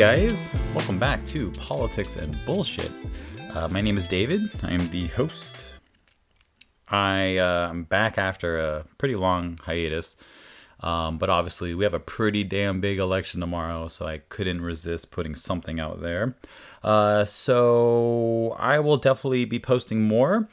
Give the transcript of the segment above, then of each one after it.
guys, welcome back to Politics and Bullshit. Uh, my name is David. I am the host. I uh, am back after a pretty long hiatus, um, but obviously we have a pretty damn big election tomorrow, so I couldn't resist putting something out there. Uh, so I will definitely be posting more.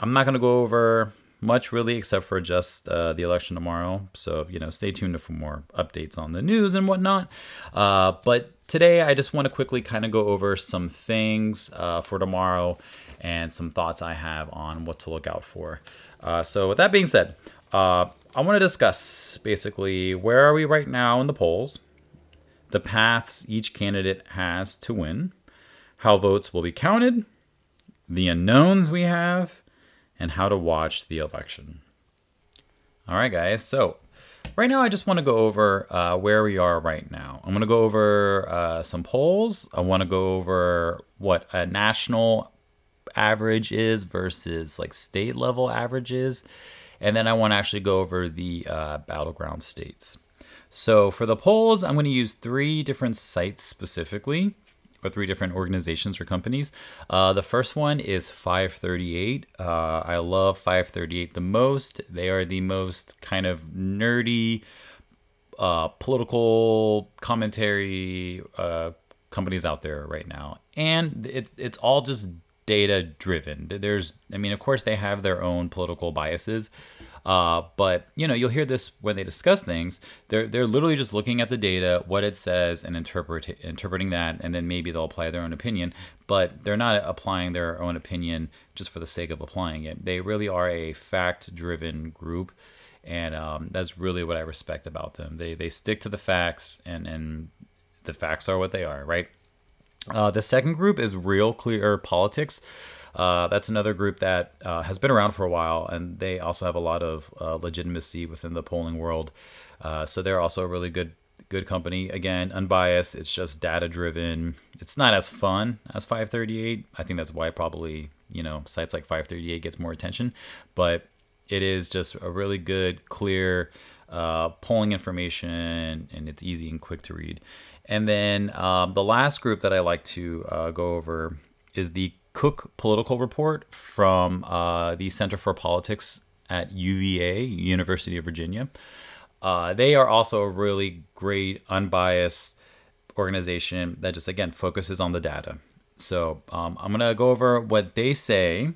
I'm not going to go over much really, except for just uh, the election tomorrow. So, you know, stay tuned for more updates on the news and whatnot. Uh, but today, I just want to quickly kind of go over some things uh, for tomorrow and some thoughts I have on what to look out for. Uh, so, with that being said, uh, I want to discuss basically where are we right now in the polls, the paths each candidate has to win, how votes will be counted, the unknowns we have, and how to watch the election. All right, guys. So, right now, I just want to go over uh, where we are right now. I'm going to go over uh, some polls. I want to go over what a national average is versus like state level averages. And then I want to actually go over the uh, battleground states. So, for the polls, I'm going to use three different sites specifically or three different organizations or companies. Uh, the first one is 538. Uh, I love 538 the most. They are the most kind of nerdy uh, political commentary uh, companies out there right now, and it, it's all just data driven. There's, I mean, of course, they have their own political biases. Uh, but you know, you'll hear this when they discuss things. They're they're literally just looking at the data, what it says, and interpret interpreting that, and then maybe they'll apply their own opinion. But they're not applying their own opinion just for the sake of applying it. They really are a fact-driven group, and um, that's really what I respect about them. They they stick to the facts, and and the facts are what they are, right? Uh, the second group is Real Clear Politics. Uh, that's another group that uh, has been around for a while, and they also have a lot of uh, legitimacy within the polling world. Uh, so they're also a really good good company. Again, unbiased. It's just data driven. It's not as fun as 538. I think that's why probably you know sites like 538 gets more attention, but it is just a really good, clear uh, polling information, and it's easy and quick to read. And then um, the last group that I like to uh, go over is the Cook Political Report from uh, the Center for Politics at UVA, University of Virginia. Uh, they are also a really great, unbiased organization that just, again, focuses on the data. So um, I'm going to go over what they say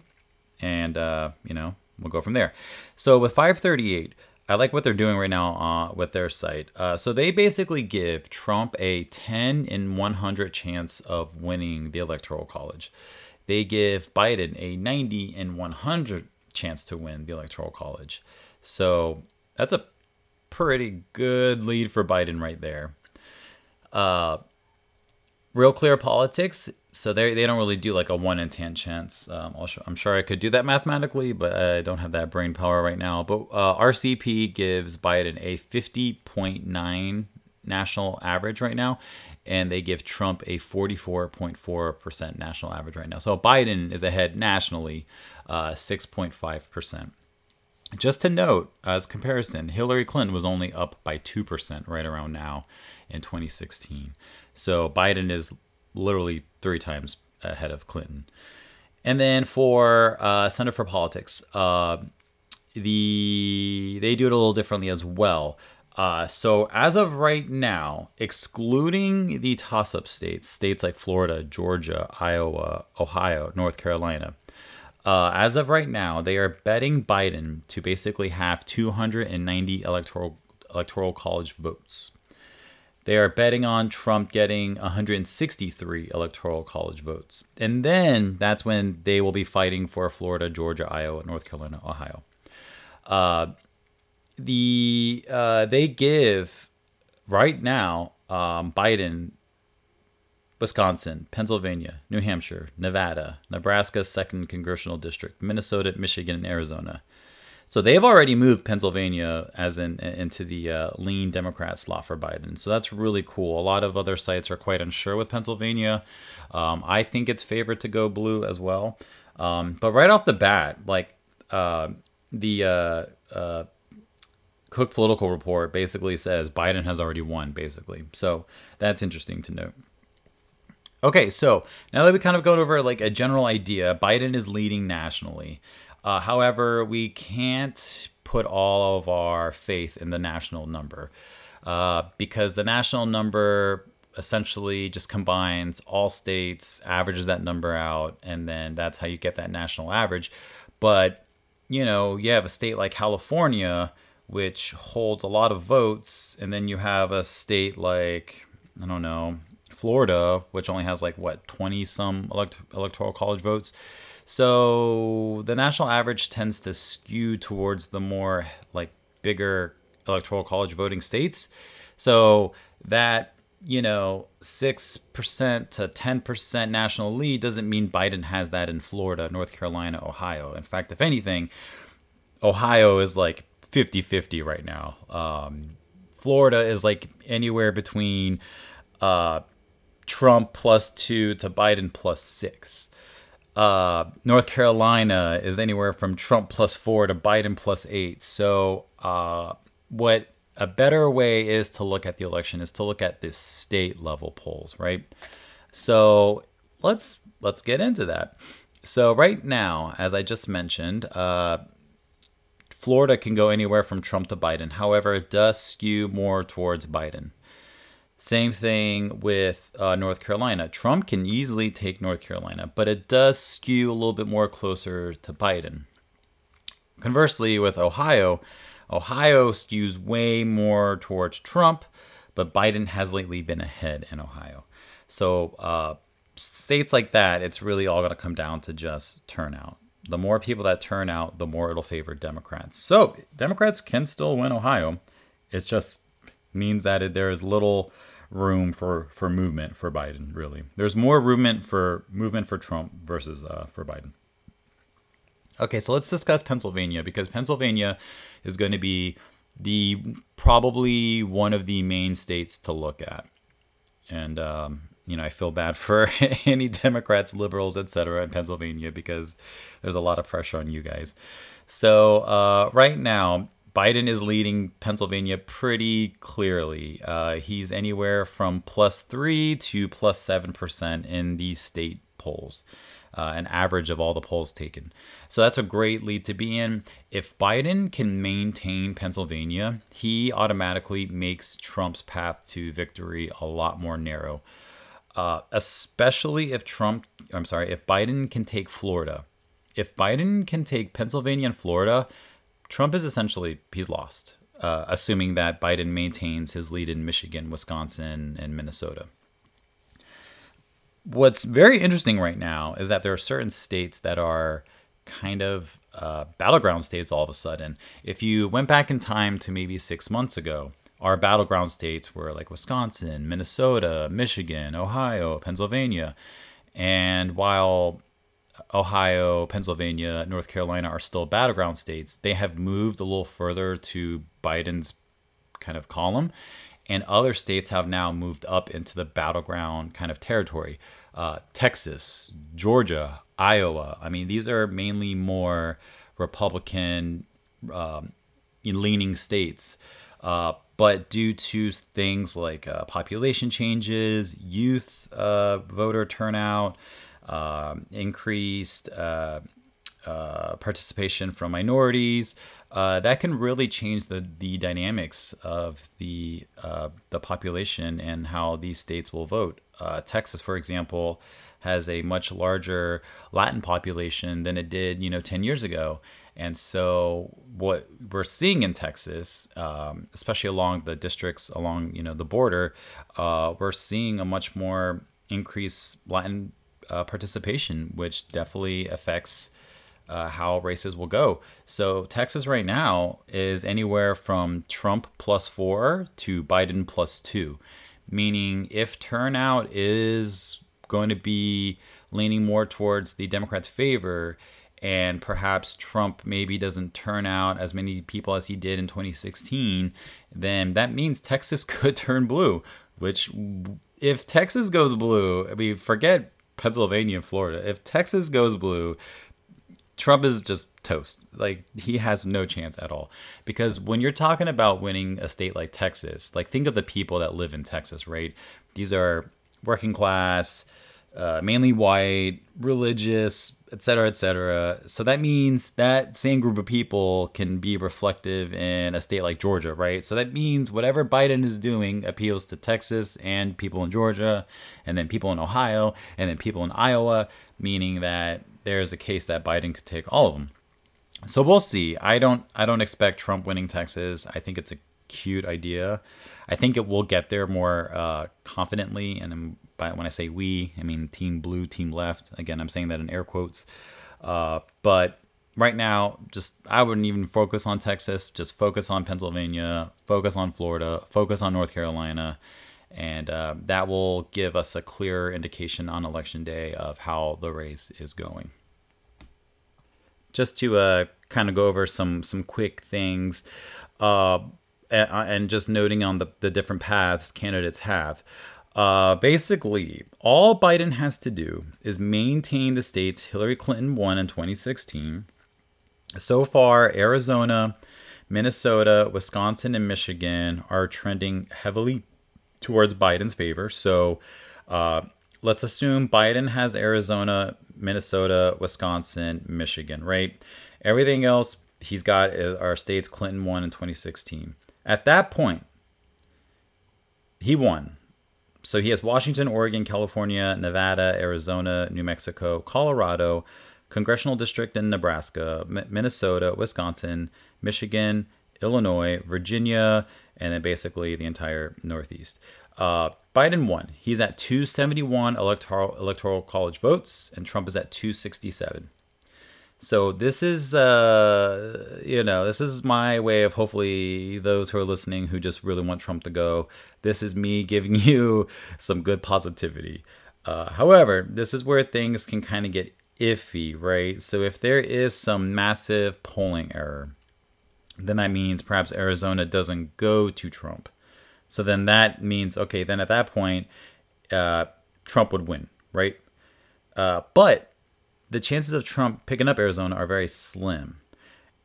and, uh, you know, we'll go from there. So with 538, I like what they're doing right now uh, with their site. Uh, so they basically give Trump a 10 in 100 chance of winning the Electoral College they give Biden a 90 and 100 chance to win the Electoral College. So that's a pretty good lead for Biden right there. Uh, Real Clear Politics. So they they don't really do like a one in ten chance. Um, I'm sure I could do that mathematically, but I don't have that brain power right now. But uh, RCP gives Biden a 50.9 national average right now, and they give Trump a 44.4% national average right now. So Biden is ahead nationally, uh, 6.5%. Just to note, as comparison, Hillary Clinton was only up by 2% right around now in 2016. So Biden is literally three times ahead of Clinton. And then for uh, Center for Politics, uh, the they do it a little differently as well. Uh, so as of right now, excluding the toss-up states, states like Florida, Georgia, Iowa, Ohio, North Carolina, uh, as of right now, they are betting Biden to basically have 290 electoral electoral college votes. They are betting on Trump getting 163 electoral college votes, and then that's when they will be fighting for Florida, Georgia, Iowa, North Carolina, Ohio. Uh, the uh, they give right now um, Biden, Wisconsin, Pennsylvania, New Hampshire, Nevada, Nebraska's second congressional district, Minnesota, Michigan, and Arizona. So they've already moved Pennsylvania as in into the uh, lean Democrat slot for Biden. So that's really cool. A lot of other sites are quite unsure with Pennsylvania. Um, I think it's favored to go blue as well. Um, but right off the bat, like uh, the uh, uh Cook Political Report basically says Biden has already won, basically. So that's interesting to note. Okay, so now that we kind of gone over like a general idea, Biden is leading nationally. Uh, however, we can't put all of our faith in the national number uh, because the national number essentially just combines all states, averages that number out, and then that's how you get that national average. But you know, you have a state like California, which holds a lot of votes, and then you have a state like I don't know, Florida, which only has like what 20 some elect- electoral college votes. So the national average tends to skew towards the more like bigger electoral college voting states. So that you know, 6% to 10% national lead doesn't mean Biden has that in Florida, North Carolina, Ohio. In fact, if anything, Ohio is like 50 50 right now. Um, Florida is like anywhere between uh, Trump plus two to Biden plus six. Uh, North Carolina is anywhere from Trump plus four to Biden plus eight. So, uh, what a better way is to look at the election is to look at the state level polls, right? So let's let's get into that. So right now, as I just mentioned, uh, Florida can go anywhere from Trump to Biden. However, it does skew more towards Biden. Same thing with uh, North Carolina. Trump can easily take North Carolina, but it does skew a little bit more closer to Biden. Conversely, with Ohio, Ohio skews way more towards Trump, but Biden has lately been ahead in Ohio. So, uh, states like that, it's really all going to come down to just turnout. The more people that turn out, the more it'll favor Democrats. So, Democrats can still win Ohio. It just means that it, there is little room for, for movement for Biden, really. There's more movement for movement for Trump versus uh, for Biden. Okay, so let's discuss Pennsylvania because Pennsylvania is going to be the probably one of the main states to look at. And um, you know, I feel bad for any Democrats, liberals, etc. in Pennsylvania because there's a lot of pressure on you guys. So uh, right now, Biden is leading Pennsylvania pretty clearly. Uh, he's anywhere from plus three to plus seven percent in these state polls uh, an average of all the polls taken. So that's a great lead to be in. If Biden can maintain Pennsylvania, he automatically makes Trump's path to victory a lot more narrow. Uh, especially if Trump, I'm sorry, if Biden can take Florida. If Biden can take Pennsylvania and Florida, Trump is essentially, he's lost, uh, assuming that Biden maintains his lead in Michigan, Wisconsin, and Minnesota what's very interesting right now is that there are certain states that are kind of uh, battleground states all of a sudden. If you went back in time to maybe six months ago, our battleground states were like Wisconsin, Minnesota, Michigan, Ohio, Pennsylvania. And while Ohio, Pennsylvania, North Carolina are still battleground states, they have moved a little further to Biden's kind of column and other states have now moved up into the battleground kind of territory. Uh, Texas, Georgia, Iowa. I mean, these are mainly more Republican um, leaning states. Uh, but due to things like uh, population changes, youth uh, voter turnout, um, increased uh, uh, participation from minorities, uh, that can really change the, the dynamics of the the population and how these states will vote. Texas, for example, has a much larger Latin population than it did, you know, ten years ago. And so, what we're seeing in Texas, um, especially along the districts along you know the border, uh, we're seeing a much more increased Latin uh, participation, which definitely affects uh, how races will go. So Texas right now is anywhere from Trump plus four to Biden plus two, meaning if turnout is going to be leaning more towards the Democrats' favor, and perhaps Trump maybe doesn't turn out as many people as he did in 2016, then that means Texas could turn blue. Which, if Texas goes blue, I mean, forget Pennsylvania and Florida. If Texas goes blue, Trump is just toast. Like he has no chance at all. Because when you're talking about winning a state like Texas, like think of the people that live in Texas, right? These are working class, uh, mainly white, religious, etc., etc. So that means that same group of people can be reflective in a state like Georgia, right? So that means whatever Biden is doing appeals to Texas and people in Georgia, and then people in Ohio, and then people in Iowa, meaning that there's a case that Biden could take all of them. So we'll see. I don't I don't expect Trump winning Texas. I think it's a cute idea. I think it will get there more uh, confidently, and by when I say we, I mean Team Blue, Team Left. Again, I'm saying that in air quotes. Uh, but right now, just I wouldn't even focus on Texas. Just focus on Pennsylvania, focus on Florida, focus on North Carolina, and uh, that will give us a clear indication on election day of how the race is going. Just to uh, kind of go over some some quick things, uh, and just noting on the, the different paths candidates have. Uh, basically, all Biden has to do is maintain the states Hillary Clinton won in 2016. So far, Arizona, Minnesota, Wisconsin, and Michigan are trending heavily towards Biden's favor. So uh, let's assume Biden has Arizona, Minnesota, Wisconsin, Michigan, right? Everything else he's got are states Clinton won in 2016. At that point, he won. So he has Washington, Oregon, California, Nevada, Arizona, New Mexico, Colorado, congressional district in Nebraska, Minnesota, Wisconsin, Michigan, Illinois, Virginia, and then basically the entire Northeast. Uh, Biden won. He's at 271 electoral electoral college votes, and Trump is at 267. So this is, uh, you know, this is my way of hopefully those who are listening who just really want Trump to go. This is me giving you some good positivity. Uh, however, this is where things can kind of get iffy, right? So if there is some massive polling error, then that means perhaps Arizona doesn't go to Trump. So then that means okay. Then at that point, uh, Trump would win, right? Uh, but the chances of Trump picking up Arizona are very slim.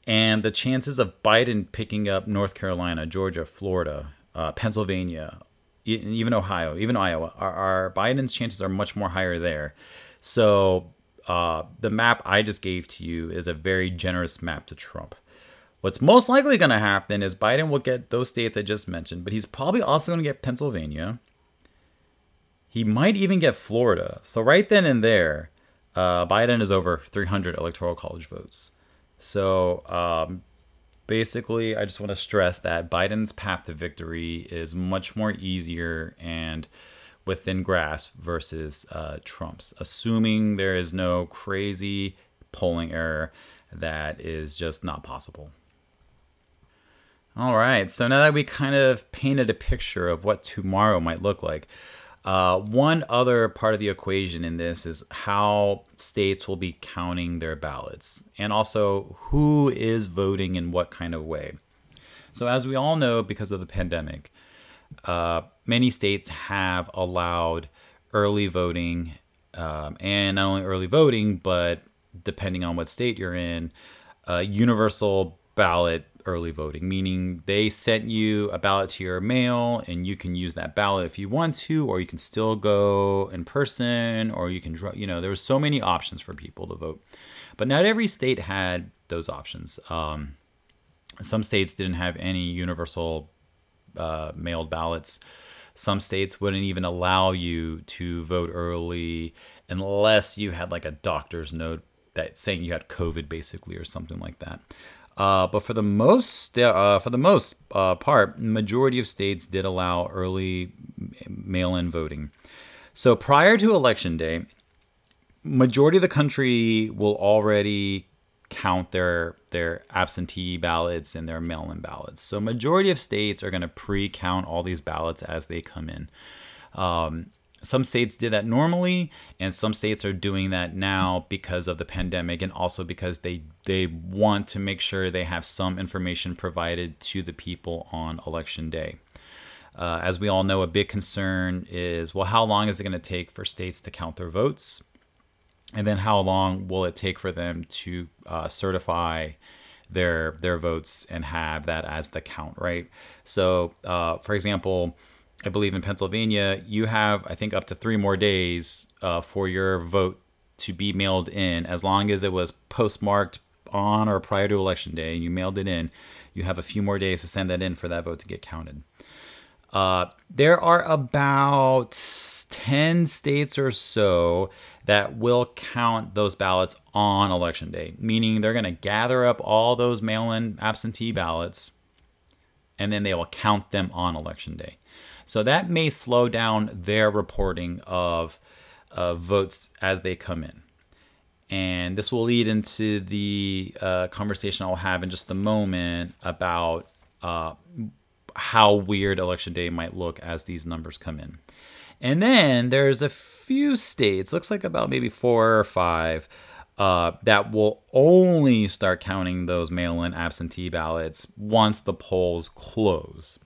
And the chances of Biden picking up North Carolina, Georgia, Florida, uh, Pennsylvania, even Ohio, even Iowa, are, are, Biden's chances are much more higher there. So uh, the map I just gave to you is a very generous map to Trump. What's most likely going to happen is Biden will get those states I just mentioned, but he's probably also going to get Pennsylvania. He might even get Florida. So right then and there, uh, Biden is over 300 electoral college votes. So um, basically, I just want to stress that Biden's path to victory is much more easier and within grasp versus uh, Trump's, assuming there is no crazy polling error that is just not possible. All right, so now that we kind of painted a picture of what tomorrow might look like, uh, one other part of the equation in this is how states will be counting their ballots and also who is voting in what kind of way. So, as we all know, because of the pandemic, uh, many states have allowed early voting um, and not only early voting, but depending on what state you're in, uh, universal ballot early voting, meaning they sent you a ballot to your mail and you can use that ballot if you want to, or you can still go in person, or you can, you know, there were so many options for people to vote. But not every state had those options. Um, some states didn't have any universal uh, mailed ballots. Some states wouldn't even allow you to vote early unless you had like a doctor's note that saying you had COVID basically or something like that. Uh, but for the most uh, for the most uh, part, majority of states did allow early mail-in voting. So prior to election day, majority of the country will already count their their absentee ballots and their mail-in ballots. So majority of states are going to pre-count all these ballots as they come in. Um, some states did that normally and some states are doing that now because of the pandemic and also because they they want to make sure they have some information provided to the people on election day. Uh, as we all know a big concern is well how long is it going to take for states to count their votes? And then how long will it take for them to uh, certify their their votes and have that as the count right? So uh, for example I believe in Pennsylvania, you have, I think, up to three more days uh, for your vote to be mailed in. As long as it was postmarked on or prior to election day and you mailed it in, you have a few more days to send that in for that vote to get counted. Uh, there are about 10 states or so that will count those ballots on election day, meaning they're going to gather up all those mail in absentee ballots and then they will count them on election day. So that may slow down their reporting of uh, votes as they come in. And this will lead into the uh, conversation I'll have in just a moment about uh, how weird election day might look as these numbers come in. And then there's a few states, looks like about maybe four or five, uh, that will only start counting those mail in absentee ballots once the polls close.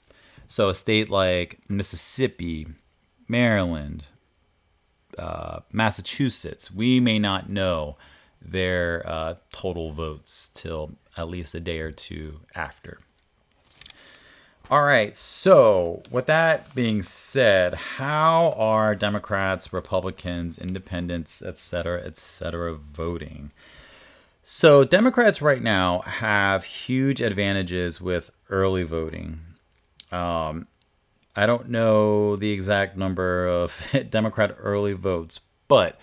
So a state like Mississippi, Maryland, uh, Massachusetts, we may not know their uh, total votes till at least a day or two after. All right, so with that being said, how are Democrats, Republicans, Independents, et cetera, et cetera, voting? So, Democrats right now have huge advantages with early voting. Um, I don't know the exact number of Democrat early votes, but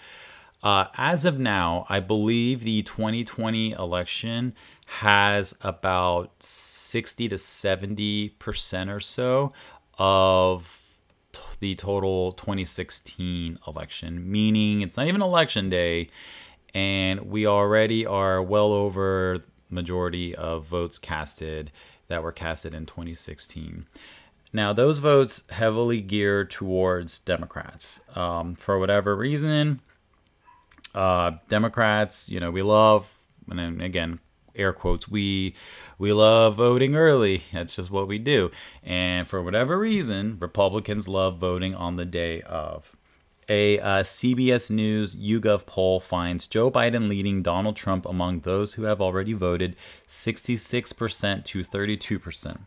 uh, as of now, I believe the 2020 election has about 60 to 70 percent or so of t- the total 2016 election, meaning it's not even election day, and we already are well over majority of votes casted that were casted in 2016. Now, those votes heavily geared towards Democrats. Um, for whatever reason, uh, Democrats, you know, we love, and again, air quotes, we we love voting early. That's just what we do. And for whatever reason, Republicans love voting on the day of. A uh, CBS News YouGov poll finds Joe Biden leading Donald Trump among those who have already voted 66% to 32%.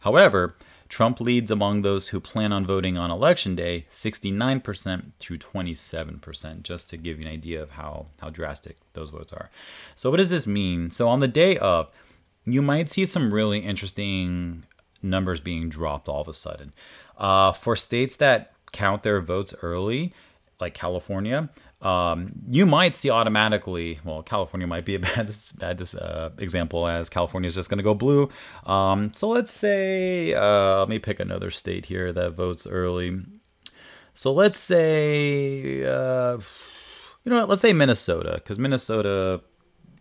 However, Trump leads among those who plan on voting on election day 69% to 27%, just to give you an idea of how, how drastic those votes are. So, what does this mean? So, on the day of, you might see some really interesting numbers being dropped all of a sudden. Uh, for states that count their votes early, like California, um, you might see automatically. Well, California might be a bad bad uh, example, as California is just going to go blue. Um, so let's say, uh, let me pick another state here that votes early. So let's say, uh, you know, what, let's say Minnesota, because Minnesota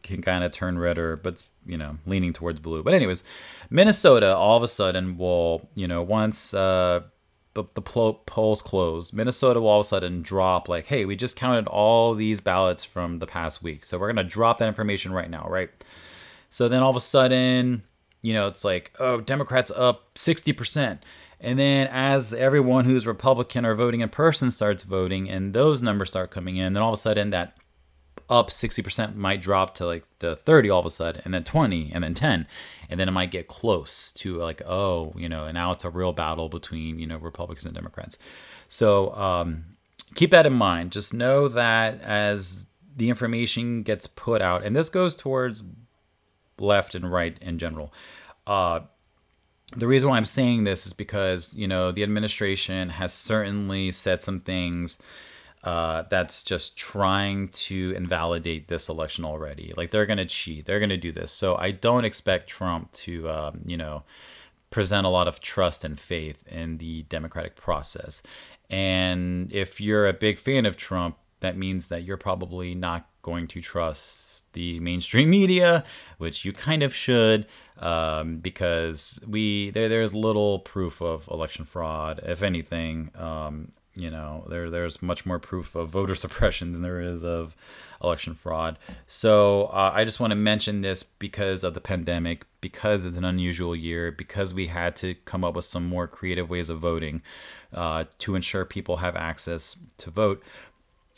can kind of turn redder, but you know, leaning towards blue. But anyways, Minnesota all of a sudden will, you know, once uh, the, the polls close, Minnesota will all of a sudden drop like, hey, we just counted all these ballots from the past week. So we're going to drop that information right now, right? So then all of a sudden, you know, it's like, oh, Democrats up 60%. And then as everyone who's Republican or voting in person starts voting and those numbers start coming in, then all of a sudden that up 60% might drop to like the 30 all of a sudden and then 20 and then 10 and then it might get close to like oh you know and now it's a real battle between you know republicans and democrats. So um, keep that in mind. Just know that as the information gets put out and this goes towards left and right in general uh, the reason why i'm saying this is because you know the administration has certainly said some things uh, that's just trying to invalidate this election already. Like they're going to cheat, they're going to do this. So I don't expect Trump to, um, you know, present a lot of trust and faith in the democratic process. And if you're a big fan of Trump, that means that you're probably not going to trust the mainstream media, which you kind of should, um, because we there there's little proof of election fraud, if anything. Um, you know there there's much more proof of voter suppression than there is of election fraud. So uh, i just want to mention this because of the pandemic because it's an unusual year because we had to come up with some more creative ways of voting uh, to ensure people have access to vote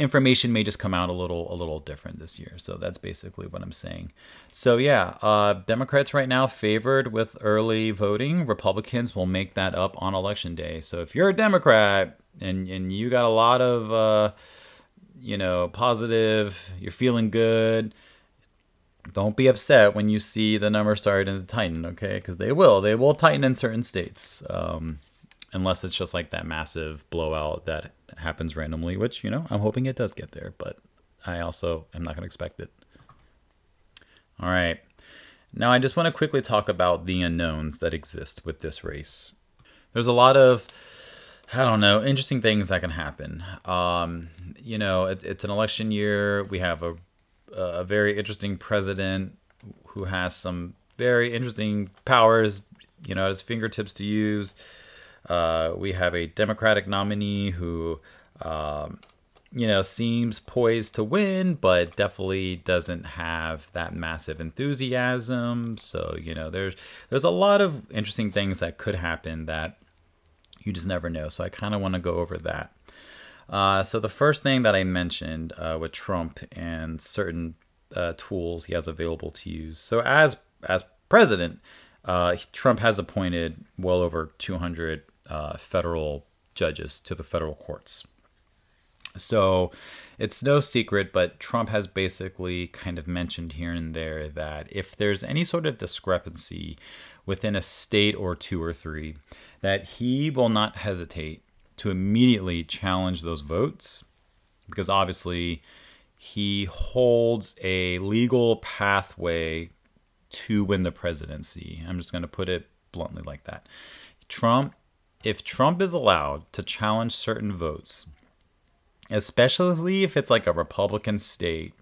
information may just come out a little a little different this year. So that's basically what I'm saying. So yeah, uh, Democrats right now favored with early voting. Republicans will make that up on election day. So if you're a Democrat and and you got a lot of uh, you know positive, you're feeling good. Don't be upset when you see the numbers starting to tighten, okay? Because they will. They will tighten in certain states. Um, unless it's just like that massive blowout that happens randomly, which, you know, I'm hoping it does get there, but I also am not going to expect it. All right. Now, I just want to quickly talk about the unknowns that exist with this race. There's a lot of, I don't know, interesting things that can happen. Um, you know, it, it's an election year. We have a, a very interesting president who has some very interesting powers, you know, at his fingertips to use. Uh, we have a Democratic nominee who, um, you know, seems poised to win, but definitely doesn't have that massive enthusiasm. So you know, there's there's a lot of interesting things that could happen that you just never know. So I kind of want to go over that. Uh, so the first thing that I mentioned uh, with Trump and certain uh, tools he has available to use. So as as president, uh, Trump has appointed well over 200 uh, federal judges to the federal courts. So it's no secret, but Trump has basically kind of mentioned here and there that if there's any sort of discrepancy within a state or two or three, that he will not hesitate to immediately challenge those votes because obviously he holds a legal pathway to win the presidency. I'm just going to put it bluntly like that. Trump if Trump is allowed to challenge certain votes, especially if it's like a Republican state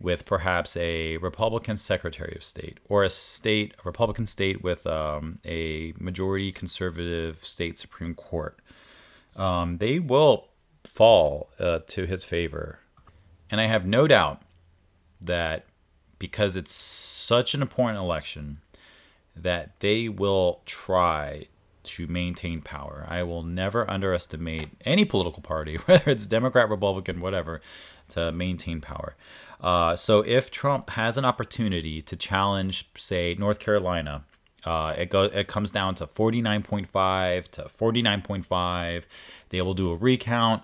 with perhaps a Republican Secretary of State or a state, a Republican state with um, a majority conservative state Supreme Court, um, they will fall uh, to his favor. And I have no doubt that because it's such an important election, that they will try to maintain power. I will never underestimate any political party, whether it's Democrat, Republican, whatever, to maintain power. Uh, so if Trump has an opportunity to challenge, say, North Carolina, uh, it go it comes down to 49.5 to 49.5. They will do a recount.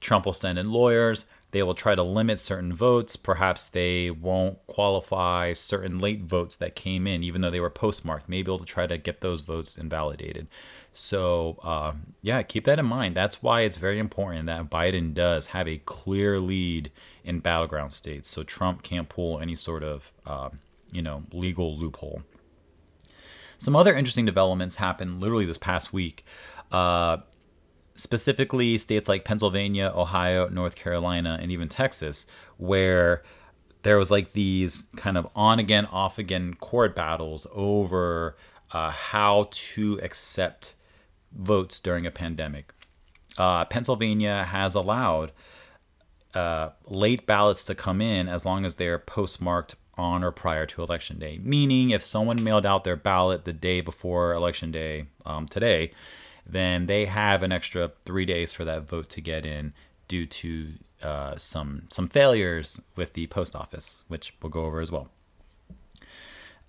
Trump will send in lawyers. They will try to limit certain votes. Perhaps they won't qualify certain late votes that came in, even though they were postmarked. Maybe able to try to get those votes invalidated. So, uh, yeah, keep that in mind. That's why it's very important that Biden does have a clear lead in battleground states, so Trump can't pull any sort of, uh, you know, legal loophole. Some other interesting developments happened literally this past week. Uh, specifically states like Pennsylvania, Ohio, North Carolina, and even Texas, where there was like these kind of on again, off again court battles over uh, how to accept votes during a pandemic. Uh, Pennsylvania has allowed uh, late ballots to come in as long as they're postmarked on or prior to election day. Meaning, if someone mailed out their ballot the day before election day um, today, then they have an extra three days for that vote to get in due to uh, some some failures with the post office, which we'll go over as well.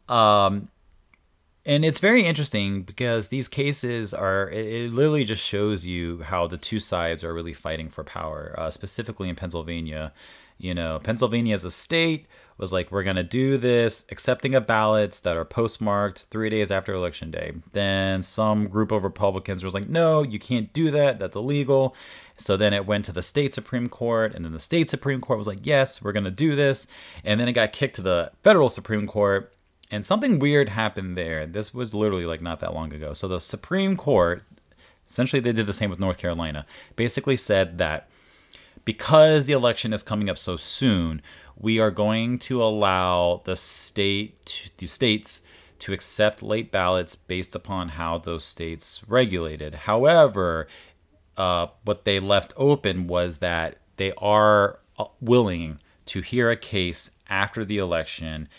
Um, and it's very interesting because these cases are it, it, literally just shows you how the two sides are really fighting for power. Uh, specifically in Pennsylvania, you know, Pennsylvania as a state was like, we're going to do this, accepting of ballots that are postmarked three days after election day. Then some group of Republicans was like, no, you can't do that. That's illegal. So then it went to the state Supreme Court, and then the state Supreme Court was like, yes, we're going to do this. And then it got kicked to the federal Supreme Court. And something weird happened there. This was literally like not that long ago. So the Supreme Court, essentially, they did the same with North Carolina, basically said that because the election is coming up so soon, we are going to allow the state, the states, to accept late ballots based upon how those states regulated. However, uh, what they left open was that they are uh, willing to hear a case after the election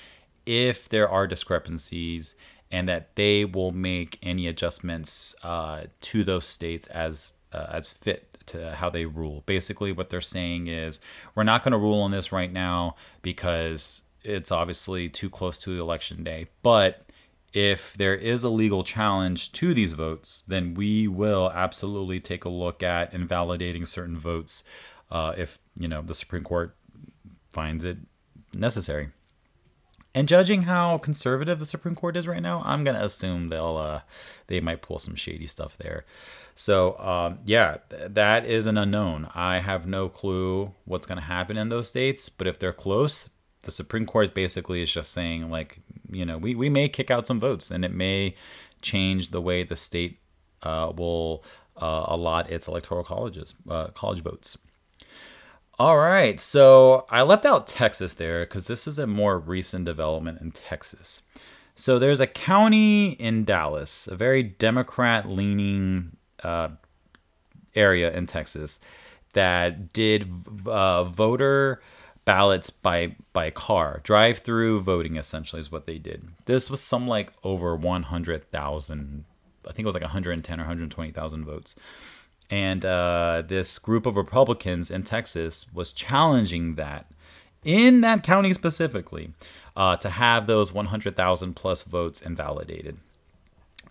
if there are discrepancies and that they will make any adjustments uh, to those states as uh, as fit to how they rule. Basically, what they're saying is we're not going to rule on this right now because it's obviously too close to election day. But if there is a legal challenge to these votes, then we will absolutely take a look at invalidating certain votes uh, if you know the Supreme Court finds it necessary. And judging how conservative the Supreme Court is right now, I'm gonna assume they'll uh, they might pull some shady stuff there. So um, yeah, th- that is an unknown. I have no clue what's gonna happen in those states, but if they're close, the Supreme Court basically is just saying like you know we we may kick out some votes and it may change the way the state uh, will uh, allot its electoral colleges uh, college votes. All right, so I left out Texas there because this is a more recent development in Texas. So there's a county in Dallas, a very Democrat leaning uh, area in Texas, that did uh, voter ballots by by car, drive through voting essentially is what they did. This was some like over 100,000, I think it was like 110 or 120,000 votes and uh, this group of Republicans in Texas was challenging that in that county specifically uh, to have those 100,000 plus votes invalidated.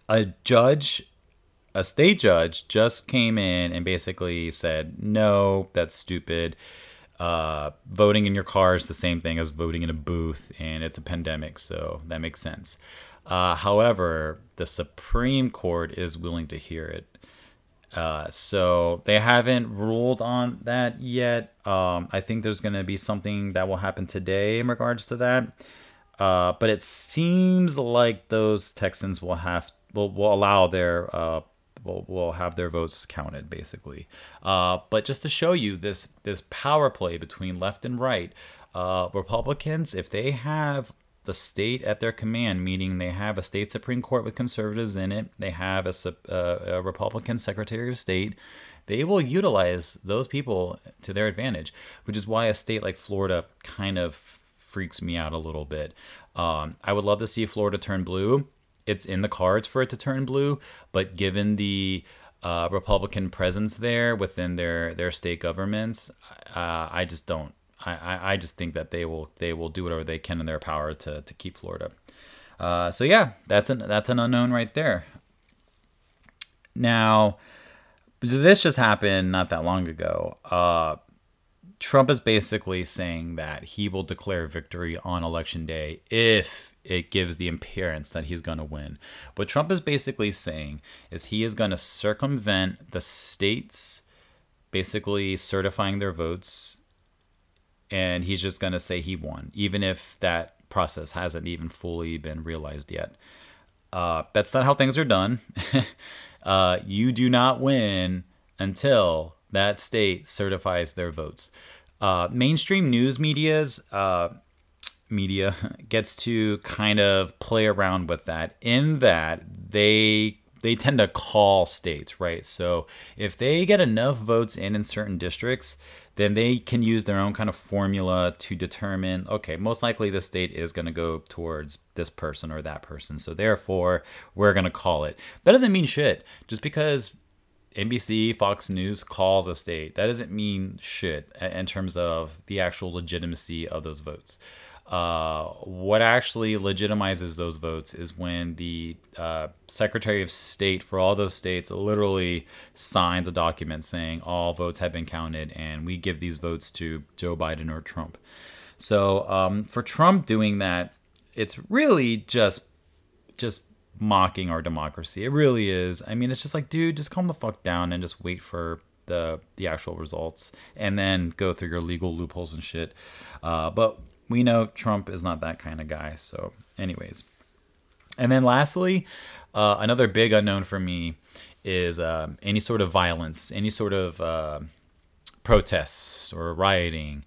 A judge, a state judge, just came in and basically said, no, that's stupid. Uh, voting in your car is the same thing as voting in a booth, and it's a pandemic, so that makes sense. Uh, however, the Supreme Court is willing to hear it. Uh, so they haven't ruled on that yet. Um, I think there's going to be something that will happen today in regards to that. Uh, but it seems like those Texans will have will, will allow their uh, will, will have their votes counted basically. Uh, but just to show you this this power play between left and right, uh, Republicans if they have the state at their command, meaning they have a state Supreme Court with conservatives in it, they have a, a, a, Republican Secretary of State, they will utilize those people to their advantage, which is why a state like Florida kind of freaks me out a little bit. Um, I would love to see Florida turn blue. It's in the cards for it to turn blue, but given the uh, Republican presence there within their their state governments, uh, I just don't I, I just think that they will they will do whatever they can in their power to, to keep Florida. Uh, so yeah, that's an that's an unknown right there. Now, this just happened not that long ago. Uh, Trump is basically saying that he will declare victory on election day if it gives the appearance that he's going to win. What Trump is basically saying is he is going to circumvent the states basically certifying their votes and he's just going to say he won, even if that process hasn't even fully been realized yet. Uh, that's not how things are done. uh, you do not win until that state certifies their votes. Uh, mainstream news media's uh, media gets to kind of play around with that in that they they tend to call states, right? So if they get enough votes in in certain districts, then they can use their own kind of formula to determine okay, most likely the state is going to go towards this person or that person. So therefore, we're going to call it. That doesn't mean shit. Just because NBC, Fox News calls a state, that doesn't mean shit in terms of the actual legitimacy of those votes. What actually legitimizes those votes is when the uh, Secretary of State for all those states literally signs a document saying all votes have been counted and we give these votes to Joe Biden or Trump. So um, for Trump doing that, it's really just just mocking our democracy. It really is. I mean, it's just like, dude, just calm the fuck down and just wait for the the actual results, and then go through your legal loopholes and shit. Uh, but we know Trump is not that kind of guy. So, anyways. And then lastly, uh, another big unknown for me is uh, any sort of violence, any sort of uh, protests or rioting.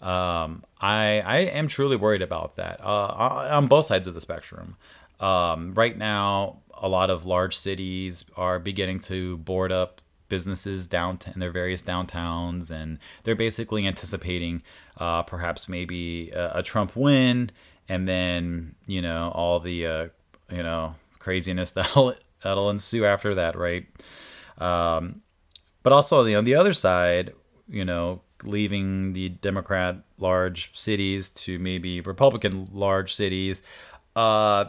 Um, I I am truly worried about that uh, on both sides of the spectrum. Um, right now, a lot of large cities are beginning to board up businesses down in their various downtowns, and they're basically anticipating uh, perhaps maybe a, a, Trump win, and then you know all the uh, you know craziness that'll that'll ensue after that, right? Um, but also on the, on the other side, you know, leaving the Democrat large cities to maybe Republican large cities. Uh,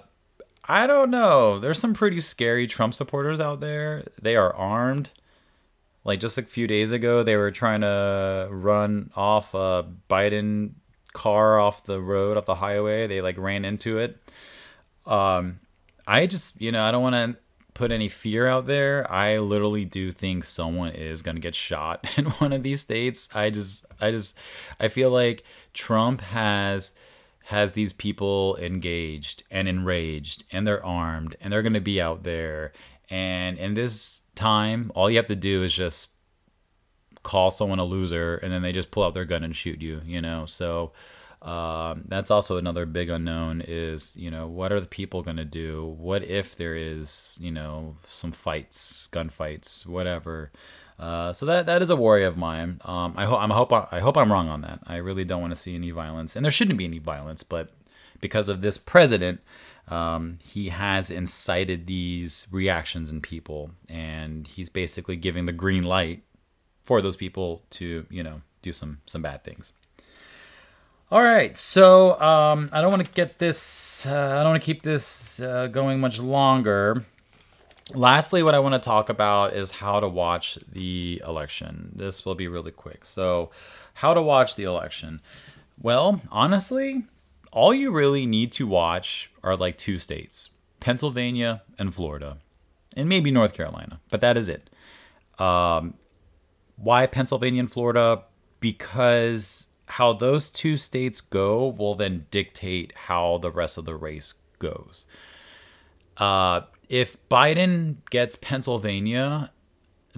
I don't know. There's some pretty scary Trump supporters out there. They are armed. Like just a few days ago, they were trying to run off a Biden car off the road, off the highway. They like ran into it. Um, I just, you know, I don't want to put any fear out there. I literally do think someone is going to get shot in one of these states. I just I just I feel like Trump has has these people engaged and enraged and they're armed and they're going to be out there and in this time all you have to do is just call someone a loser and then they just pull out their gun and shoot you, you know. So um, that's also another big unknown is you know what are the people going to do? What if there is you know some fights gunfights whatever? Uh, so that that is a worry of mine. Um, I, hope I'm hope I hope I'm wrong on that. I really don't want to see any violence and there shouldn't be any violence but because of this president um, he has incited these reactions in people and he's basically giving the green light for those people to you know do some some bad things all right, so um, I don't want to get this. Uh, I don't want to keep this uh, going much longer. Lastly, what I want to talk about is how to watch the election. This will be really quick. So, how to watch the election? Well, honestly, all you really need to watch are like two states Pennsylvania and Florida, and maybe North Carolina, but that is it. Um, why Pennsylvania and Florida? Because how those two states go will then dictate how the rest of the race goes. Uh, if Biden gets Pennsylvania,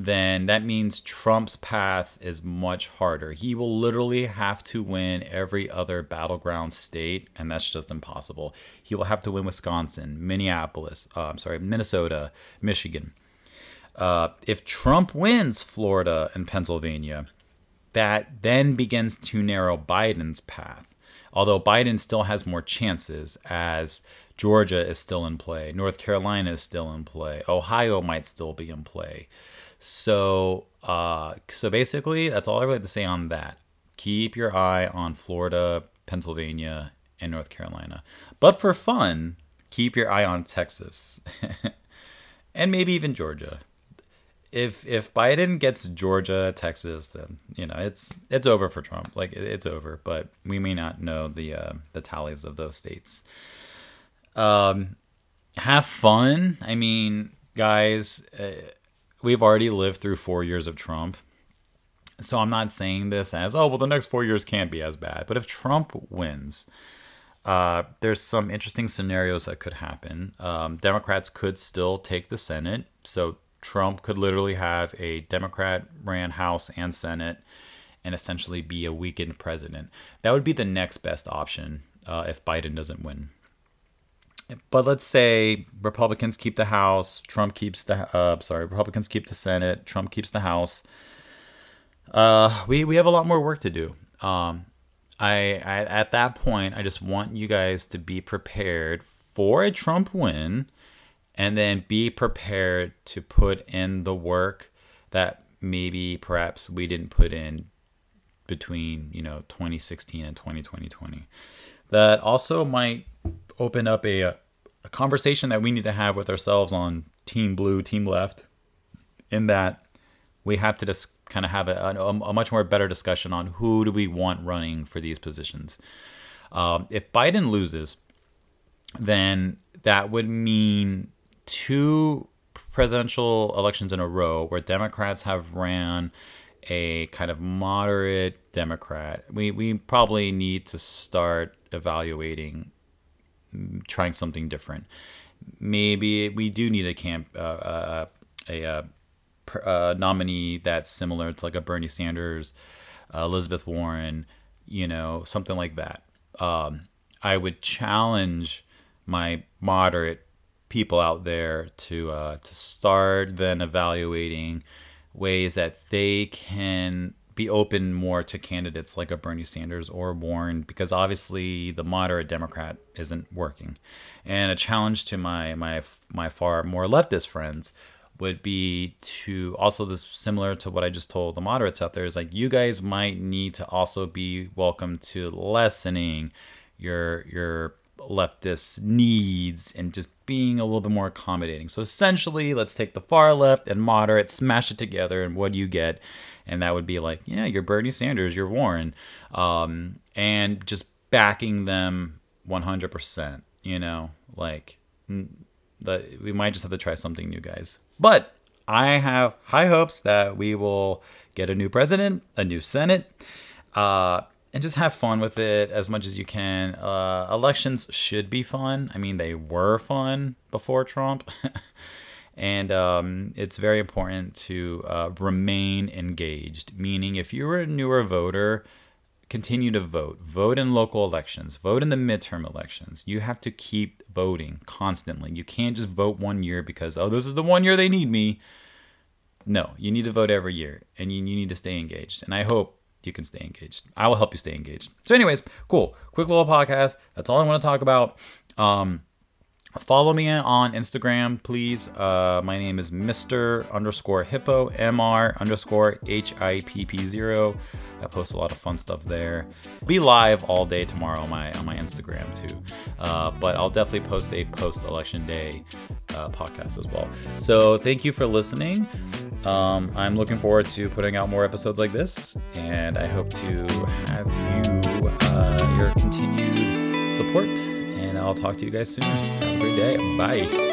then that means Trump's path is much harder. He will literally have to win every other battleground state, and that's just impossible. He will have to win Wisconsin, Minneapolis, uh, I'm sorry, Minnesota, Michigan. Uh, if Trump wins Florida and Pennsylvania, that then begins to narrow Biden's path. Although Biden still has more chances, as Georgia is still in play, North Carolina is still in play, Ohio might still be in play. So, uh, so basically, that's all I really have to say on that. Keep your eye on Florida, Pennsylvania, and North Carolina. But for fun, keep your eye on Texas and maybe even Georgia if if Biden gets Georgia, Texas, then you know it's it's over for Trump. Like it's over. But we may not know the uh, the tallies of those states. Um, have fun. I mean, guys, uh, we've already lived through four years of Trump. So I'm not saying this as oh well the next four years can't be as bad. But if Trump wins, uh, there's some interesting scenarios that could happen. Um, Democrats could still take the Senate, so Trump could literally have a Democrat ran House and Senate and essentially be a weakened president. That would be the next best option uh, if Biden doesn't win. But let's say Republicans keep the House, Trump keeps the uh, sorry, Republicans keep the Senate, Trump keeps the House. Uh, we we have a lot more work to do. Um, I, I at that point, I just want you guys to be prepared for a Trump win and then be prepared to put in the work that maybe perhaps we didn't put in between you know 2016 and 2020 that also might open up a, a conversation that we need to have with ourselves on team blue team left in that we have to just kind of have a, a, a, much more better discussion on who do we want running for these positions. Um, if biden loses then that would mean two presidential elections in a row where Democrats have ran a kind of moderate Democrat, we, we probably need to start evaluating trying something different. Maybe we do need a camp uh, uh, a, a, a, nominee that's similar to like a Bernie Sanders, uh, Elizabeth Warren, you know, something like that. Um, I would challenge my moderate people out there to uh, to start then evaluating ways that they can be open more to candidates like a Bernie Sanders or Warren because obviously the moderate Democrat isn't working. And a challenge to my my my far more leftist friends, would be to also this similar to what I just told the moderates out there is like you guys might need to also be welcome to lessening your your leftist needs and just being a little bit more accommodating. So essentially, let's take the far left and moderate, smash it together, and what do you get? And that would be like, yeah, you're Bernie Sanders, you're Warren, um, and just backing them 100%. You know, like we might just have to try something new, guys. But I have high hopes that we will get a new president, a new Senate. Uh, and just have fun with it as much as you can. Uh, elections should be fun. I mean, they were fun before Trump. and um, it's very important to uh, remain engaged, meaning, if you're a newer voter, continue to vote. Vote in local elections, vote in the midterm elections. You have to keep voting constantly. You can't just vote one year because, oh, this is the one year they need me. No, you need to vote every year and you, you need to stay engaged. And I hope you can stay engaged. I will help you stay engaged. So, anyways, cool. Quick little podcast. That's all I want to talk about. Um, follow me on Instagram, please. Uh, my name is Mr. underscore Hippo, Mr. underscore H I P P zero. I post a lot of fun stuff there. Be live all day tomorrow on my on my Instagram too. Uh, but I'll definitely post a post election day uh, podcast as well. So thank you for listening. Um, I'm looking forward to putting out more episodes like this, and I hope to have you uh, your continued support. I'll talk to you guys soon. Have a great day. Bye.